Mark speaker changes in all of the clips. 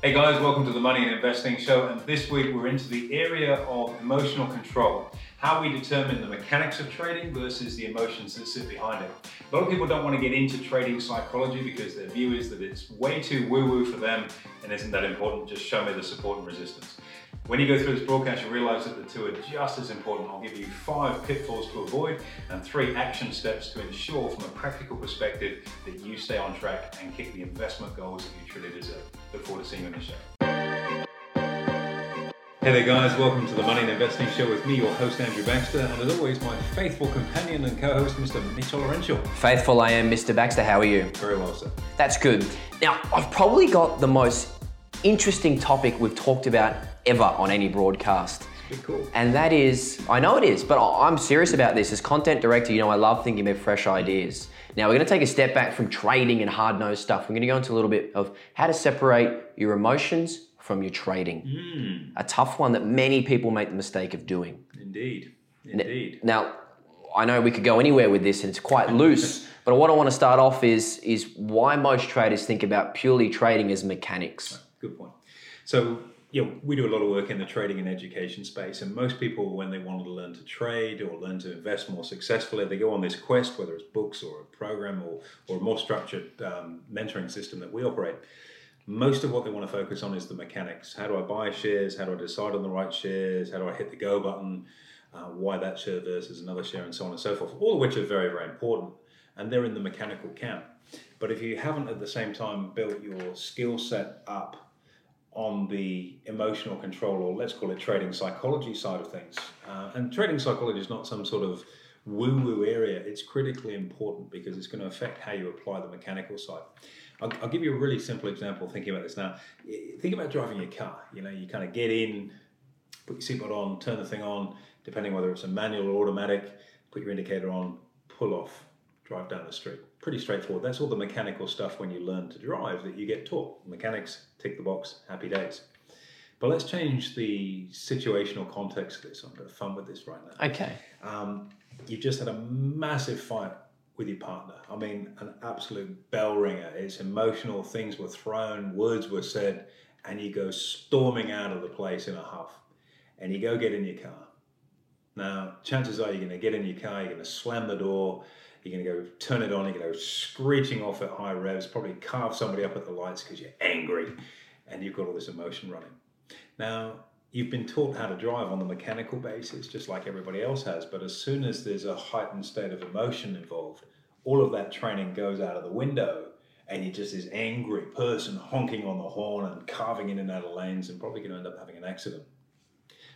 Speaker 1: Hey guys, welcome to the Money and Investing Show. And this week we're into the area of emotional control. How we determine the mechanics of trading versus the emotions that sit behind it. A lot of people don't want to get into trading psychology because their view is that it's way too woo woo for them and isn't that important. Just show me the support and resistance. When you go through this broadcast, you realize that the two are just as important. I'll give you five pitfalls to avoid and three action steps to ensure, from a practical perspective, that you stay on track and kick the investment goals that you truly deserve. Look forward to seeing you on the show. Hey there, guys. Welcome to the Money and Investing Show with me, your host, Andrew Baxter, and as always, my faithful companion and co host, Mr. Mitchell Laurential.
Speaker 2: Faithful I am, Mr. Baxter. How are you?
Speaker 1: Very well, sir.
Speaker 2: That's good. Now, I've probably got the most interesting topic we've talked about ever on any broadcast.
Speaker 1: Cool.
Speaker 2: And that is, I know it is, but I'm serious about this. As content director, you know I love thinking about fresh ideas. Now we're going to take a step back from trading and hard nosed stuff. We're going to go into a little bit of how to separate your emotions from your trading.
Speaker 1: Mm,
Speaker 2: A tough one that many people make the mistake of doing.
Speaker 1: indeed. Indeed.
Speaker 2: Now, I know we could go anywhere with this and it's quite loose, but what I want to start off is is why most traders think about purely trading as mechanics.
Speaker 1: Good point. So, yeah, we do a lot of work in the trading and education space, and most people, when they want to learn to trade or learn to invest more successfully, they go on this quest, whether it's books or a program or, or a more structured um, mentoring system that we operate. Most of what they want to focus on is the mechanics. How do I buy shares? How do I decide on the right shares? How do I hit the go button? Uh, why that share versus another share, and so on and so forth, all of which are very, very important. And they're in the mechanical camp. But if you haven't at the same time built your skill set up on the emotional control, or let's call it trading psychology side of things. Uh, and trading psychology is not some sort of woo woo area, it's critically important because it's going to affect how you apply the mechanical side. I'll, I'll give you a really simple example thinking about this now. Think about driving your car. You know, you kind of get in, put your seatbelt on, turn the thing on, depending whether it's a manual or automatic, put your indicator on, pull off, drive down the street. Pretty straightforward. That's all the mechanical stuff when you learn to drive that you get taught. Mechanics, tick the box, happy days. But let's change the situational context of this. I'm having fun with this right now.
Speaker 2: Okay.
Speaker 1: Um, you've just had a massive fight with your partner. I mean, an absolute bell ringer. It's emotional. Things were thrown, words were said, and you go storming out of the place in a huff. And you go get in your car. Now, chances are you're going to get in your car, you're going to slam the door, you're going to go turn it on, you're going to go screeching off at high revs, probably carve somebody up at the lights because you're angry and you've got all this emotion running. Now, you've been taught how to drive on the mechanical basis, just like everybody else has, but as soon as there's a heightened state of emotion involved, all of that training goes out of the window, and you're just this angry person honking on the horn and carving in and out of lanes, and probably going to end up having an accident.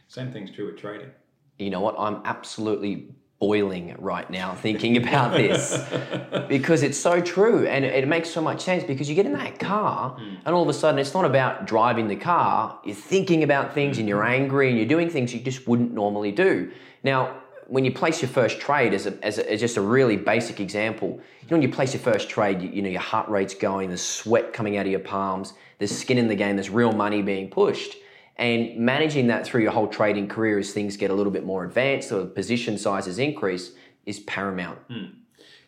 Speaker 1: Same thing's true with trading.
Speaker 2: You know what? I'm absolutely boiling right now thinking about this because it's so true and it makes so much sense because you get in that car hmm. and all of a sudden it's not about driving the car, you're thinking about things and you're hmm. angry and you're doing things you just wouldn't normally do. Now, when you place your first trade, as, a, as, a, as just a really basic example, you know, when you place your first trade, you, you know, your heart rate's going, there's sweat coming out of your palms, there's skin in the game, there's real money being pushed. And managing that through your whole trading career as things get a little bit more advanced or position sizes increase is paramount. Hmm.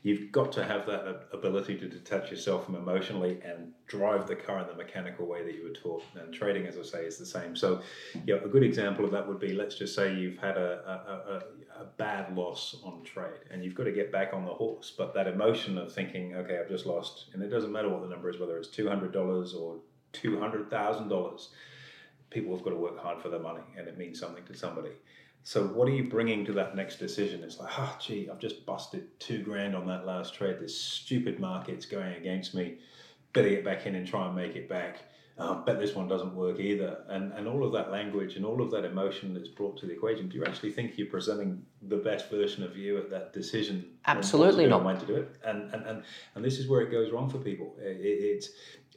Speaker 1: You've got to have that ability to detach yourself from emotionally and drive the car in the mechanical way that you were taught. And trading, as I say, is the same. So, yeah, a good example of that would be let's just say you've had a, a, a, a bad loss on trade and you've got to get back on the horse. But that emotion of thinking, okay, I've just lost, and it doesn't matter what the number is, whether it's $200 or $200,000, people have got to work hard for their money and it means something to somebody. So what are you bringing to that next decision? It's like, ah, gee, I've just busted two grand on that last trade. This stupid market's going against me. Better get back in and try and make it back. Uh, bet this one doesn't work either. And and all of that language and all of that emotion that's brought to the equation. Do you actually think you're presenting the best version of you at that decision? on what to
Speaker 2: Absolutely not.
Speaker 1: When to do it? And and and and this is where it goes wrong for people. It, it, it's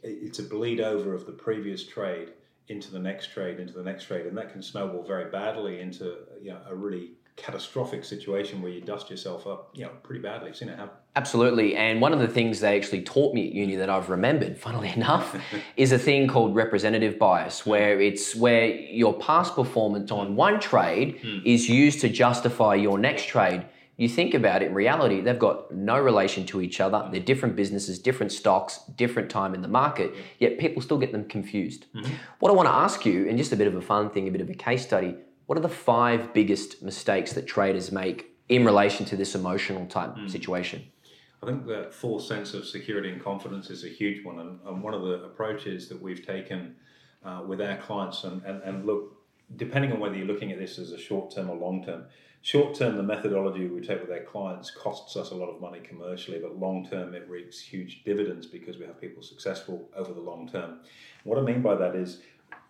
Speaker 1: it's a bleed over of the previous trade into the next trade, into the next trade, and that can snowball very badly into you know a really catastrophic situation where you dust yourself up, you know, pretty badly. I've seen it happen.
Speaker 2: Absolutely. And one of the things they actually taught me at uni that I've remembered, funnily enough, is a thing called representative bias, where it's where your past performance on one trade hmm. is used to justify your next trade You think about it, in reality, they've got no relation to each other. They're different businesses, different stocks, different time in the market, yet people still get them confused. What I want to ask you, and just a bit of a fun thing, a bit of a case study, what are the five biggest mistakes that traders make in relation to this emotional type situation?
Speaker 1: I think that false sense of security and confidence is a huge one, and, and one of the approaches that we've taken uh, with our clients, and, and, and look, depending on whether you're looking at this as a short term or long term, short term, the methodology we take with our clients costs us a lot of money commercially, but long term, it reaps huge dividends because we have people successful over the long term. What I mean by that is,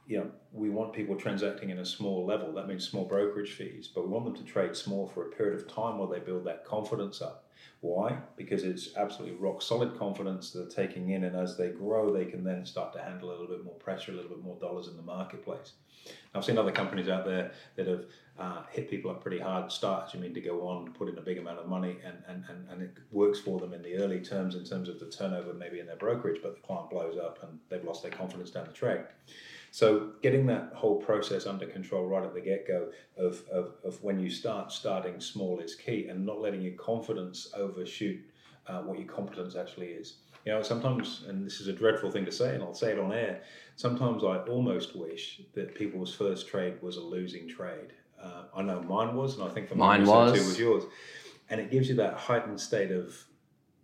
Speaker 1: you know, we want people transacting in a small level. That means small brokerage fees, but we want them to trade small for a period of time while they build that confidence up. Why? Because it's absolutely rock solid confidence they're taking in, and as they grow, they can then start to handle a little bit more pressure, a little bit more dollars in the marketplace. I've seen other companies out there that have uh, hit people up pretty hard start, you mean to go on, put in a big amount of money, and, and, and, and it works for them in the early terms in terms of the turnover maybe in their brokerage, but the client blows up and they've lost their confidence down the track. So getting that whole process under control right at the get-go of, of, of when you start, starting small is key and not letting your confidence overshoot uh, what your competence actually is. You know, sometimes, and this is a dreadful thing to say, and I'll say it on air, sometimes I almost wish that people's first trade was a losing trade. Uh, I know mine was, and I think for
Speaker 2: Mine
Speaker 1: mine
Speaker 2: was.
Speaker 1: too was yours. And it gives you that heightened state of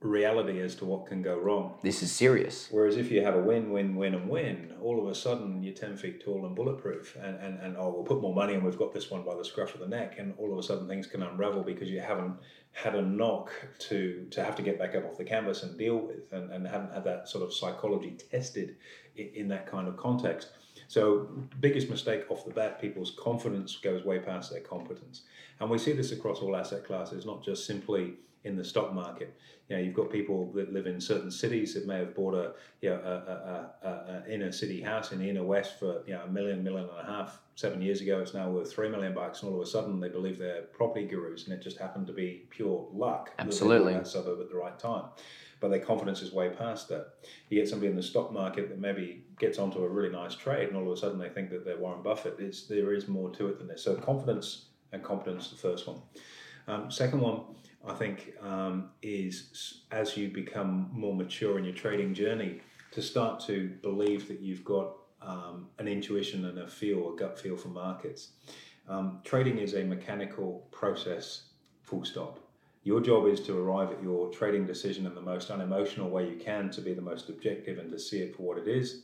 Speaker 1: reality as to what can go wrong.
Speaker 2: This is serious.
Speaker 1: Whereas if you have a win, win, win, and win, all of a sudden you're 10 feet tall and bulletproof. And, and, and oh, we'll put more money and we've got this one by the scruff of the neck. And all of a sudden things can unravel because you haven't had a knock to, to have to get back up off the canvas and deal with and, and haven't had that sort of psychology tested in, in that kind of context. So, biggest mistake off the bat, people's confidence goes way past their competence. And we see this across all asset classes, not just simply in the stock market. You know, you've got people that live in certain cities that may have bought a, you know, a, a, a, a inner city house in the inner west for you know a million, million and a half seven years ago, it's now worth three million bucks, and all of a sudden they believe they're property gurus, and it just happened to be pure luck. that they bought
Speaker 2: Absolutely.
Speaker 1: that suburb at the right time. But their confidence is way past that. You get somebody in the stock market that maybe gets onto a really nice trade, and all of a sudden they think that they're Warren Buffett. It's, there is more to it than this. So confidence and competence, the first one. Um, second one, I think, um, is as you become more mature in your trading journey, to start to believe that you've got um, an intuition and a feel, a gut feel for markets. Um, trading is a mechanical process, full stop. Your job is to arrive at your trading decision in the most unemotional way you can to be the most objective and to see it for what it is.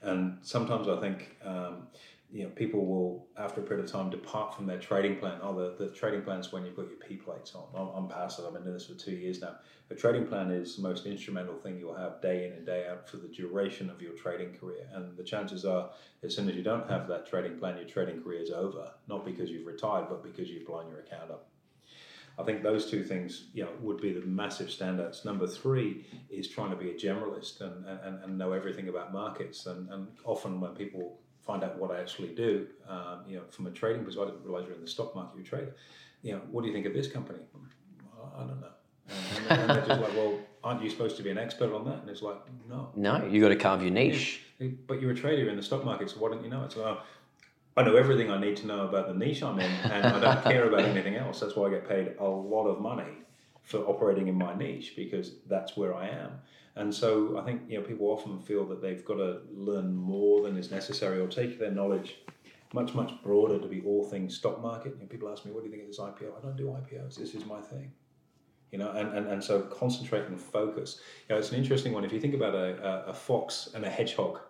Speaker 1: And sometimes I think um, you know people will, after a period of time, depart from their trading plan. Oh, the, the trading plan is when you've got your P plates on. I'm, I'm past it. I've been doing this for two years now. A trading plan is the most instrumental thing you'll have day in and day out for the duration of your trading career. And the chances are, as soon as you don't have that trading plan, your trading career is over. Not because you've retired, but because you've blown your account up. I think those two things, you know, would be the massive standouts. Number three is trying to be a generalist and, and, and know everything about markets. And, and often when people find out what I actually do, um, you know, from a trading perspective, I didn't realize you're in the stock market, you trade. You know, what do you think of this company? "Well, I don't know. And, and they're just like, well, aren't you supposed to be an expert on that? And it's like, no.
Speaker 2: No, you got to carve your niche.
Speaker 1: But you're a trader in the stock market, so why don't you know it? So I know everything I need to know about the niche I'm in, and I don't care about anything else. That's why I get paid a lot of money for operating in my niche because that's where I am. And so I think you know people often feel that they've got to learn more than is necessary or take their knowledge much much broader to be all things stock market. You know, people ask me, "What do you think of this IPO?" I don't do IPOs. This is my thing. You know, and, and, and so concentrate and focus. You know, it's an interesting one. If you think about a, a, a fox and a hedgehog,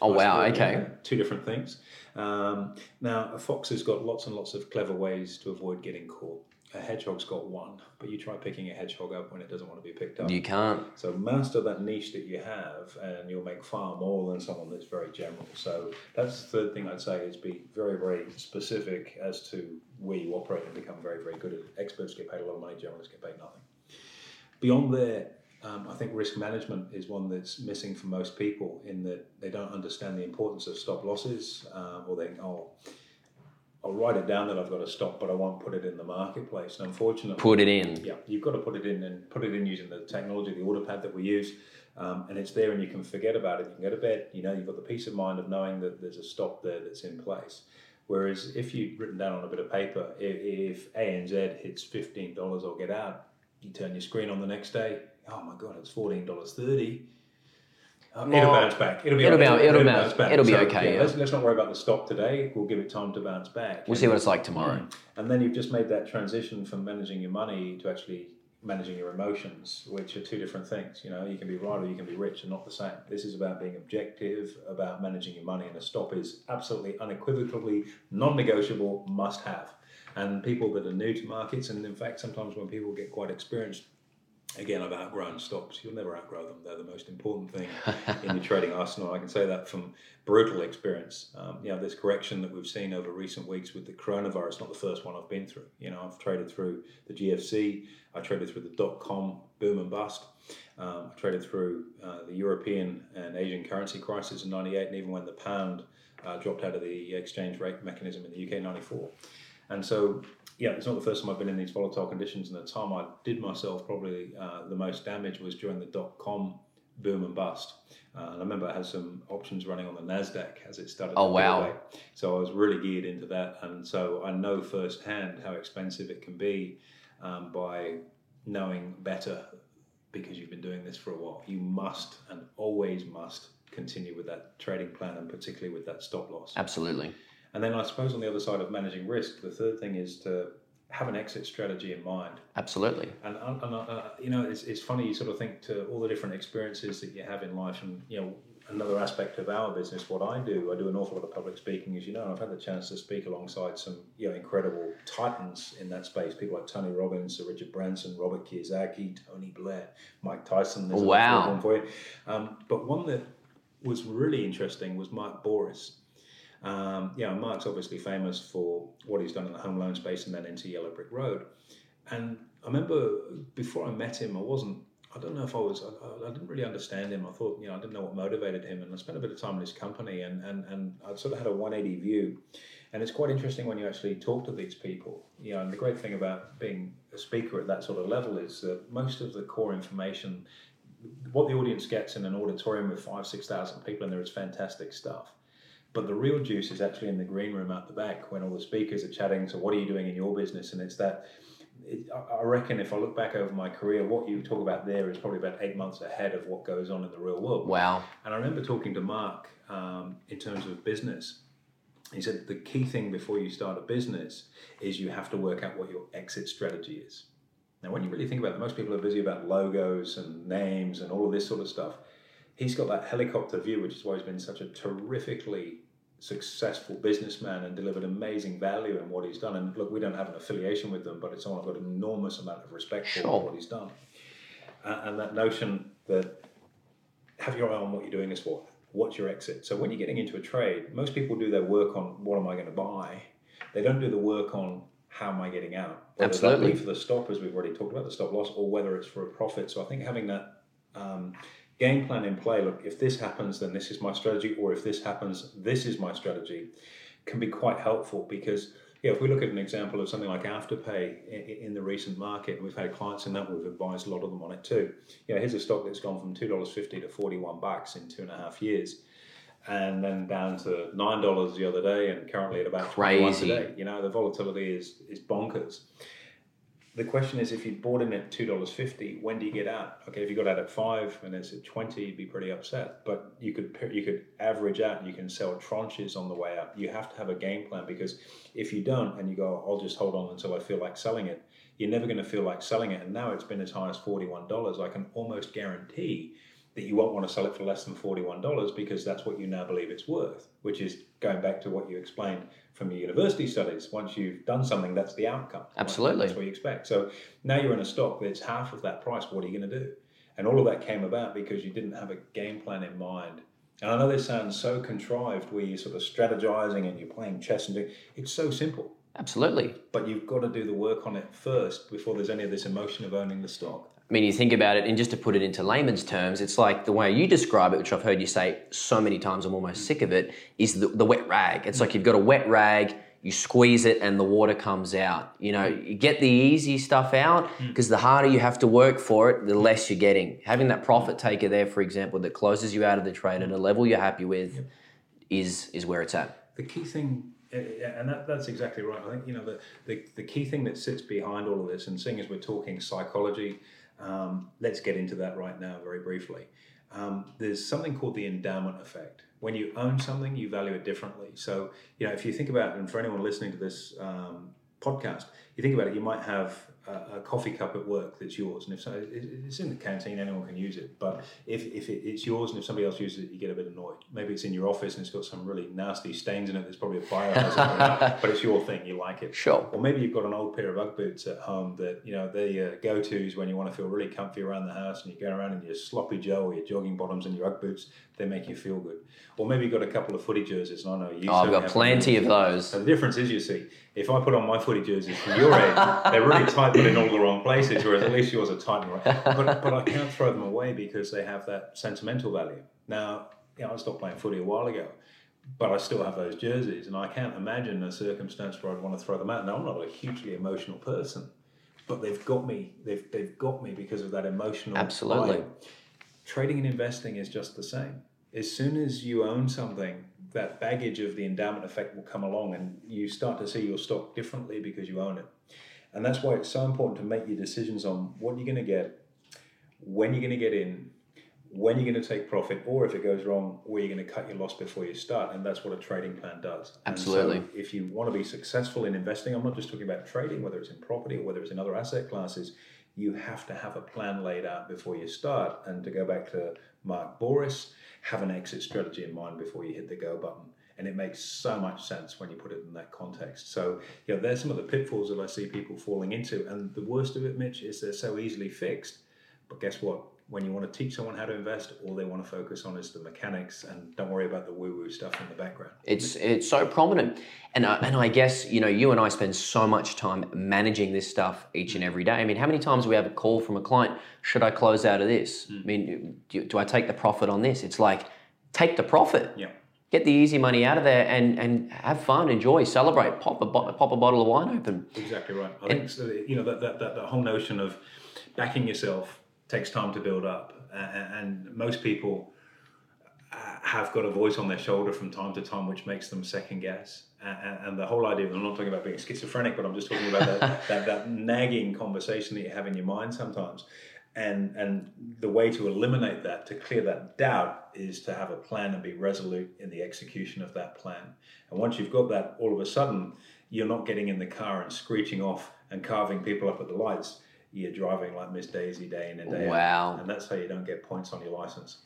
Speaker 2: Oh, wow. Okay.
Speaker 1: two different things. Um, now, a fox has got lots and lots of clever ways to avoid getting caught. A hedgehog's got one, but you try picking a hedgehog up when it doesn't want to be picked up.
Speaker 2: You can't.
Speaker 1: So master that niche that you have, and you'll make far more than someone that's very general. So that's the third thing I'd say is be very, very specific as to where you operate and become very, very good at it. Experts get paid a lot of money, generalists get paid nothing. Beyond there, um, I think risk management is one that's missing for most people in that they don't understand the importance of stop losses, uh, or they oh, I'll write it down that I've got to stop, but I won't put it in the marketplace. And unfortunately,
Speaker 2: Put it in.
Speaker 1: yeah, you've got to put it in and put it in using the technology, the order pad that we use, um, and it's there and you can forget about it. You can go to bed, you know, you've got the peace of mind of knowing that there's a stop there that's in place. Whereas if you've written down on a bit of paper, if, if ANZ hits fifteen dollars, I'll get out. You turn your screen on the next day. Oh my god, it's fourteen dollars thirty. Uh, it'll bounce back. It'll be
Speaker 2: it'll
Speaker 1: right.
Speaker 2: bounce- it'll bounce- it'll be okay, yeah.
Speaker 1: Let's, let's not worry about the stop today. We'll give it time to bounce back.
Speaker 2: We'll see what it's like tomorrow.
Speaker 1: And then you've just made that transition from managing your money to actually managing your emotions, which are two different things. You know, you can be right or you can be rich, and not the same. This is about being objective, about managing your money, and a stop is absolutely unequivocally non-negotiable, must-have. And people that are new to markets, and in fact, sometimes when people get quite experienced, again, I've outgrown stops. You'll never outgrow them. They're the most important thing in your trading arsenal. I can say that from brutal experience. Um, you know, this correction that we've seen over recent weeks with the coronavirus, not the first one I've been through. You know, I've traded through the GFC, I traded through the dot com boom and bust. Um, I traded through uh, the European and Asian currency crisis in 98, and even when the pound uh, dropped out of the exchange rate mechanism in the UK in 94. And so, yeah, it's not the first time I've been in these volatile conditions. And the time I did myself probably uh, the most damage was during the dot com boom and bust. Uh, and I remember I had some options running on the Nasdaq as it started.
Speaker 2: Oh, wow.
Speaker 1: away. So I was really geared into that, and so I know firsthand how expensive it can be um, by knowing better because you've been doing this for a while. You must and always must continue with that trading plan, and particularly with that stop loss.
Speaker 2: Absolutely.
Speaker 1: And then I suppose on the other side of managing risk, the third thing is to have an exit strategy in mind.
Speaker 2: Absolutely.
Speaker 1: And, and uh, you know, it's, it's funny you sort of think to all the different experiences that you have in life, and you know, another aspect of our business, what I do, I do an awful lot of public speaking, as you know. and I've had the chance to speak alongside some you know incredible titans in that space, people like Tony Robbins, Sir Richard Branson, Robert Kiyosaki, Tony Blair, Mike Tyson. There's a
Speaker 2: Wow.
Speaker 1: one for you. Um, but one that was really interesting was Mike Bouris. Um, yeah, Mark's obviously famous for what he's done in the home loan space and then into Yellow Brick Road. And I remember before I met him, I wasn't, I don't know if I was, I, I didn't really understand him. I thought, you know, I didn't know what motivated him. And I spent a bit of time in his company and, and, and I sort of had a 180 view. And it's quite interesting when you actually talk to these people. You know, and the great thing about being a speaker at that sort of level is that most of the core information, what the audience gets in an auditorium with five, 6,000 people in there is fantastic stuff. But the real juice is actually in the green room out the back when all the speakers are chatting. So, what are you doing in your business? And it's that. It, I reckon if I look back over my career, what you talk about there is probably about eight months ahead of what goes on in the real world.
Speaker 2: Wow.
Speaker 1: And I remember talking to Mark um, in terms of business. He said the key thing before you start a business is you have to work out what your exit strategy is. Now, when you really think about it, most people are busy about logos and names and all of this sort of stuff. He's got that helicopter view, which is why he's been such a terrifically successful businessman and delivered amazing value in what he's done. And look, we don't have an affiliation with them, but it's someone I've got an enormous amount of respect for what he's done. Uh, and that notion that have your eye on what you're doing this for. What's your exit? So when you're getting into a trade, most people do their work on what am I going to buy. They don't do the work on how am I getting out. Whether
Speaker 2: Absolutely.
Speaker 1: For the stop, as we've already talked about, the stop loss, or whether it's for a profit. So I think having that um, game plan in play. Look, if this happens, then this is my strategy, or if this happens, this is my strategy, can be quite helpful because. Yeah, if we look at an example of something like Afterpay in, the recent market, and we've had clients in that, we've advised a lot of them on it too. You know, here's a stock that's gone from two dollars fifty to forty one bucks in two and a half years, and then down to nine dollars the other day, and currently at about
Speaker 2: Crazy.
Speaker 1: today. You know, the volatility is is bonkers. The question is, if you bought in at two dollars fifty, when do you get out? Okay, if you got out at five and it's at twenty, you'd be pretty upset. But you could you could average out, and you can sell tranches on the way out. You have to have a game plan because if you don't, and you go, I'll just hold on until I feel like selling it, you're never going to feel like selling it. And now it's been as high as forty one dollars. I can almost guarantee that you won't want to sell it for less than $41 because that's what you now believe it's worth, which is going back to what you explained from your university studies. Once you've done something, that's the outcome.
Speaker 2: Absolutely.
Speaker 1: That's what you expect. So now you're in a stock that's half of that price. What are you going to do? And all of that came about because you didn't have a game plan in mind. And I know this sounds so contrived where you're sort of strategizing and you're playing chess and doing it's so simple.
Speaker 2: Absolutely.
Speaker 1: But you've got to do the work on it first before there's any of this emotion of owning the stock.
Speaker 2: I mean, you think about it, and just to put it into layman's terms, it's like the way you describe it, which I've heard you say so many times, I'm almost sick of it, is the, the wet rag. It's like you've got a wet rag, you squeeze it, and the water comes out. You know, you get the easy stuff out hmm. because the harder you have to work for it, the less you're getting. Having that profit taker there, for example, that closes you out of the trade at a level you're happy with, is is where it's at.
Speaker 1: The key thing eh, eh, and that, that's exactly right. I think you know the, the the key thing that sits behind all of this, and seeing as we're talking psychology, um, let's get into that right now very briefly. Um, there's something called the endowment effect. When you own something, you value it differently. So you know if you think about, and for anyone listening to this um, podcast, you think about it, you might have a, a, coffee cup at work that's yours, and if so, it's in the canteen, anyone can use it. But if, if it, it's yours, and if somebody else uses it, you get a bit annoyed. Maybe it's in your office and it's got some really nasty stains in it. There's probably a biohazard, but it's your thing. You like it.
Speaker 2: Sure.
Speaker 1: Or maybe you've got an old pair of UGG boots at home that you know they uh, go tos when you want to feel really comfy around the house, and you go around in your sloppy Joe or your jogging bottoms and your UGG boots. They make you feel good. Or maybe you've got a couple of footy jerseys. And I know you.
Speaker 2: Oh, I've got plenty of those.
Speaker 1: The difference is, you see, if I put on my footy jerseys from your age, they're really tight, but in all the wrong places. Whereas at least yours are tight and right. But but I can't throw them away because they have that sentimental value. Now, you know, I stopped playing footy a while ago, but I still have those jerseys, and I can't imagine a circumstance where I'd want to throw them out. Now, I'm not a hugely emotional person, but they've got me. They've they've got me because of that emotional.
Speaker 2: Absolutely.
Speaker 1: Value. Trading and investing is just the same as soon as you own something, that baggage of the endowment effect will come along and you start to see your stock differently because you own it. And that's why it's so important to make your decisions on what you're going to get, when you're going to get in, when you're going to take profit, or if it goes wrong, where you're going to cut your loss before you start. And that's what a trading plan does.
Speaker 2: Absolutely.
Speaker 1: So if you want to be successful in investing, I'm not just talking about trading, whether it's in property or whether it's in other asset classes, you have to have a plan laid out before you start. And to go back to Mark Bouris, have an exit strategy in mind before you hit the go button. And it makes so much sense when you put it in that context. So, you know, there's some of the pitfalls that I see people falling into. And the worst of it, Mitch, is they're so easily fixed. But guess what? When you want to teach someone how to invest, all they want to focus on is the mechanics, and don't worry about the woo-woo stuff in the background.
Speaker 2: It's it's so prominent, and I, and I guess you know you and I spend so much time managing this stuff each and every day. I mean, how many times do we have a call from a client? Should I close out of this? Mm. I mean, do, do I take the profit on this? It's like take the profit.
Speaker 1: Yeah.
Speaker 2: Get the easy money out of there and, and have fun, enjoy, celebrate, pop a, pop a bottle of wine open.
Speaker 1: Exactly right. I and, think so, you know that, that, that, that whole notion of backing yourself takes time to build up, and most people uh, have got a voice on their shoulder from time to time, which makes them second guess. And the whole idea, I'm not talking about being schizophrenic, but I'm just talking about that, that, that nagging conversation that you have in your mind sometimes. And, and the way to eliminate that, to clear that doubt, is to have a plan and be resolute in the execution of that plan. And once you've got that, all of a sudden, you're not getting in the car and screeching off and carving people up at the lights you're driving like Miss Daisy day in and day
Speaker 2: wow.
Speaker 1: out. And that's how you don't get points on your license.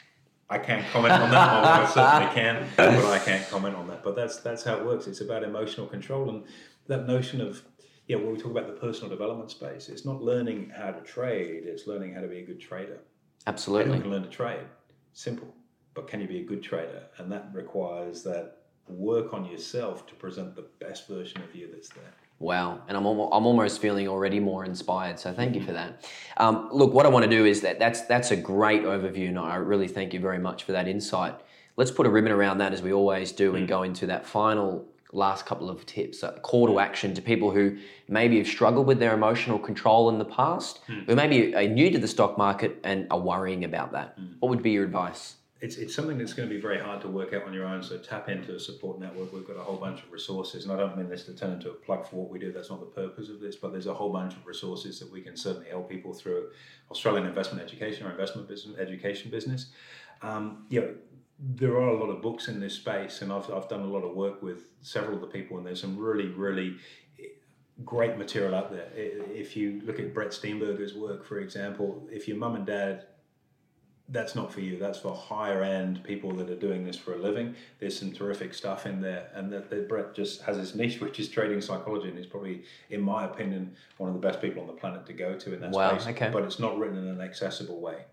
Speaker 1: I can't comment on that. I certainly can, but I can't comment on that. But that's that's how it works. It's about emotional control and that notion of yeah. When we talk about the personal development space, it's not learning how to trade. It's learning how to be a good trader.
Speaker 2: Absolutely,
Speaker 1: you can learn to trade. Simple, but can you be a good trader? And that requires that work on yourself to present the best version of you that's there.
Speaker 2: Wow, and I'm almost, I'm almost feeling already more inspired. So thank you for that. Um, look, what I want to do is that that's that's a great overview, and I really thank you very much for that insight. Let's put a ribbon around that as we always do, and mm. go into that final last couple of tips, a call to action to people who maybe have struggled with their emotional control in the past, mm. who maybe are new to the stock market and are worrying about that. Mm. What would be your advice?
Speaker 1: It's, it's something that's going to be very hard to work out on your own. So tap into a support network. We've got a whole bunch of resources, and I don't mean this to turn into a plug for what we do. That's not the purpose of this. But there's a whole bunch of resources that we can certainly help people through Australian investment education or investment business education business. Um, you know, there are a lot of books in this space, and I've, I've done a lot of work with several of the people, and there's some really, really great material out there. If you look at Brett Steenbarger's work, for example, if your mum and dad that's not for you. That's for higher end people that are doing this for a living. There's some terrific stuff in there, and that, that Brett just has his niche, which is trading psychology, and he's probably, in my opinion, one of the best people on the planet to go to in that
Speaker 2: wow,
Speaker 1: space.
Speaker 2: Okay.
Speaker 1: But it's not written in an accessible way.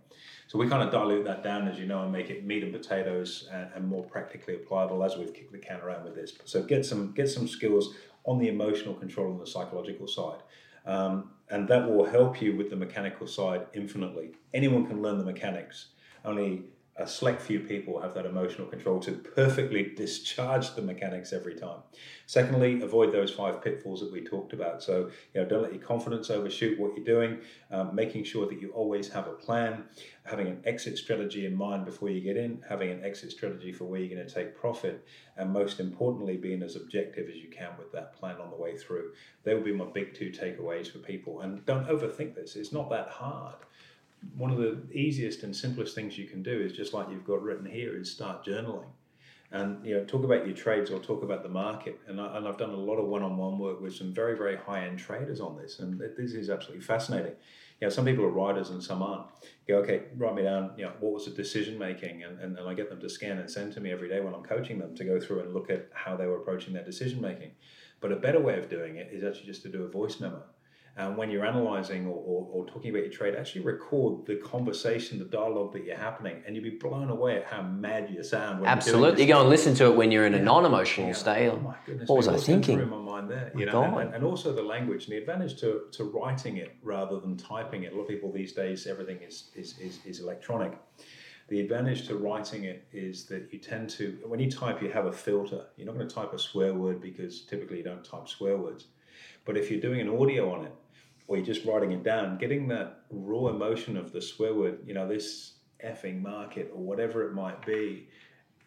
Speaker 1: So we kind of dilute that down, as you know, and make it meat and potatoes and, and more practically applicable as we've kicked the can around with this. So get some get some skills on the emotional control and the psychological side. Um, and that will help you with the mechanical side infinitely. Anyone can learn the mechanics. Only a select few people have that emotional control to perfectly discharge the mechanics every time. Secondly, avoid those five pitfalls that we talked about. So, you know, don't let your confidence overshoot what you're doing, um, making sure that you always have a plan, having an exit strategy in mind before you get in, having an exit strategy for where you're going to take profit, and most importantly, being as objective as you can with that plan on the way through. They will be my big two takeaways for people. And don't overthink this, it's not that hard one of the easiest and simplest things you can do is just like you've got written here is start journaling. And you know talk about your trades or talk about the market. And, I, and i've done a lot of one-on-one work with some very very high-end traders on this. And this is absolutely fascinating. You know some people are writers and some aren't. You go okay write me down you know what was the decision making and, and, and i get them to scan and send to me every day when i'm coaching them to go through and look at how they were approaching their decision making but a better way of doing it is actually just to do a voice memo um, when you're analyzing or, or, or, talking about your trade, actually record the conversation, the dialogue that you're happening, and you'll be blown away at how mad you sound.
Speaker 2: Absolutely, you go and listen to it when you're in a non-emotional yeah. state. Oh my goodness, what was I thinking?
Speaker 1: In my mind there, you know, and, and, also the language and the advantage to, to writing it rather than typing it. A lot of people these days, everything is is, is, is electronic. The advantage to writing it is that you tend to, when you type, you have a filter. You're not going to type a swear word because typically you don't type swear words. But if you're doing an audio on it, or you're just writing it down, getting that raw emotion of the swear word, you know, this effing market or whatever it might be,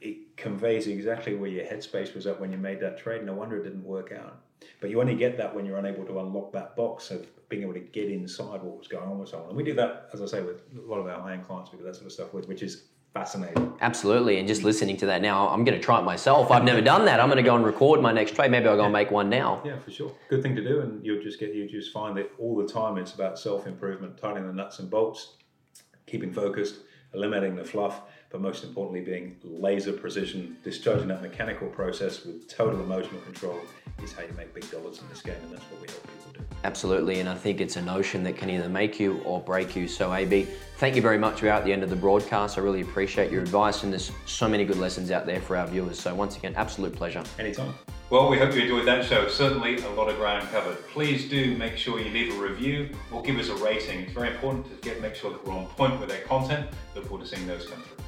Speaker 1: it conveys exactly where your headspace was at when you made that trade. No wonder it didn't work out. But you only get that when you're unable to unlock that box of being able to get inside what was going on with someone. And we do that, as I say, with a lot of our high end clients, we do that sort of stuff with, which is fascinating.
Speaker 2: Absolutely. And just listening to that now, I'm going to try it myself. I've never done that. I'm going to go and record my next trade. Maybe I'll go and make one now.
Speaker 1: Yeah, for sure. Good thing to do. And you'll just get, you just find that all the time it's about self improvement, tightening the nuts and bolts, keeping focused, eliminating the fluff, but most importantly, being laser precision, discharging that mechanical process with total emotional control is how you make big dollars in this game. And that's what we help people do.
Speaker 2: Absolutely, and I think it's a notion that can either make you or break you. So, AB, thank you very much. We're at the end of the broadcast. I really appreciate your advice, and there's so many good lessons out there for our viewers. So, once again, absolute pleasure.
Speaker 1: Anytime. Well, we hope you enjoyed that show. Certainly a lot of ground covered. Please do make sure you leave a review or give us a rating. It's very important to get make sure that we're on point with our content. Look forward to seeing those come through.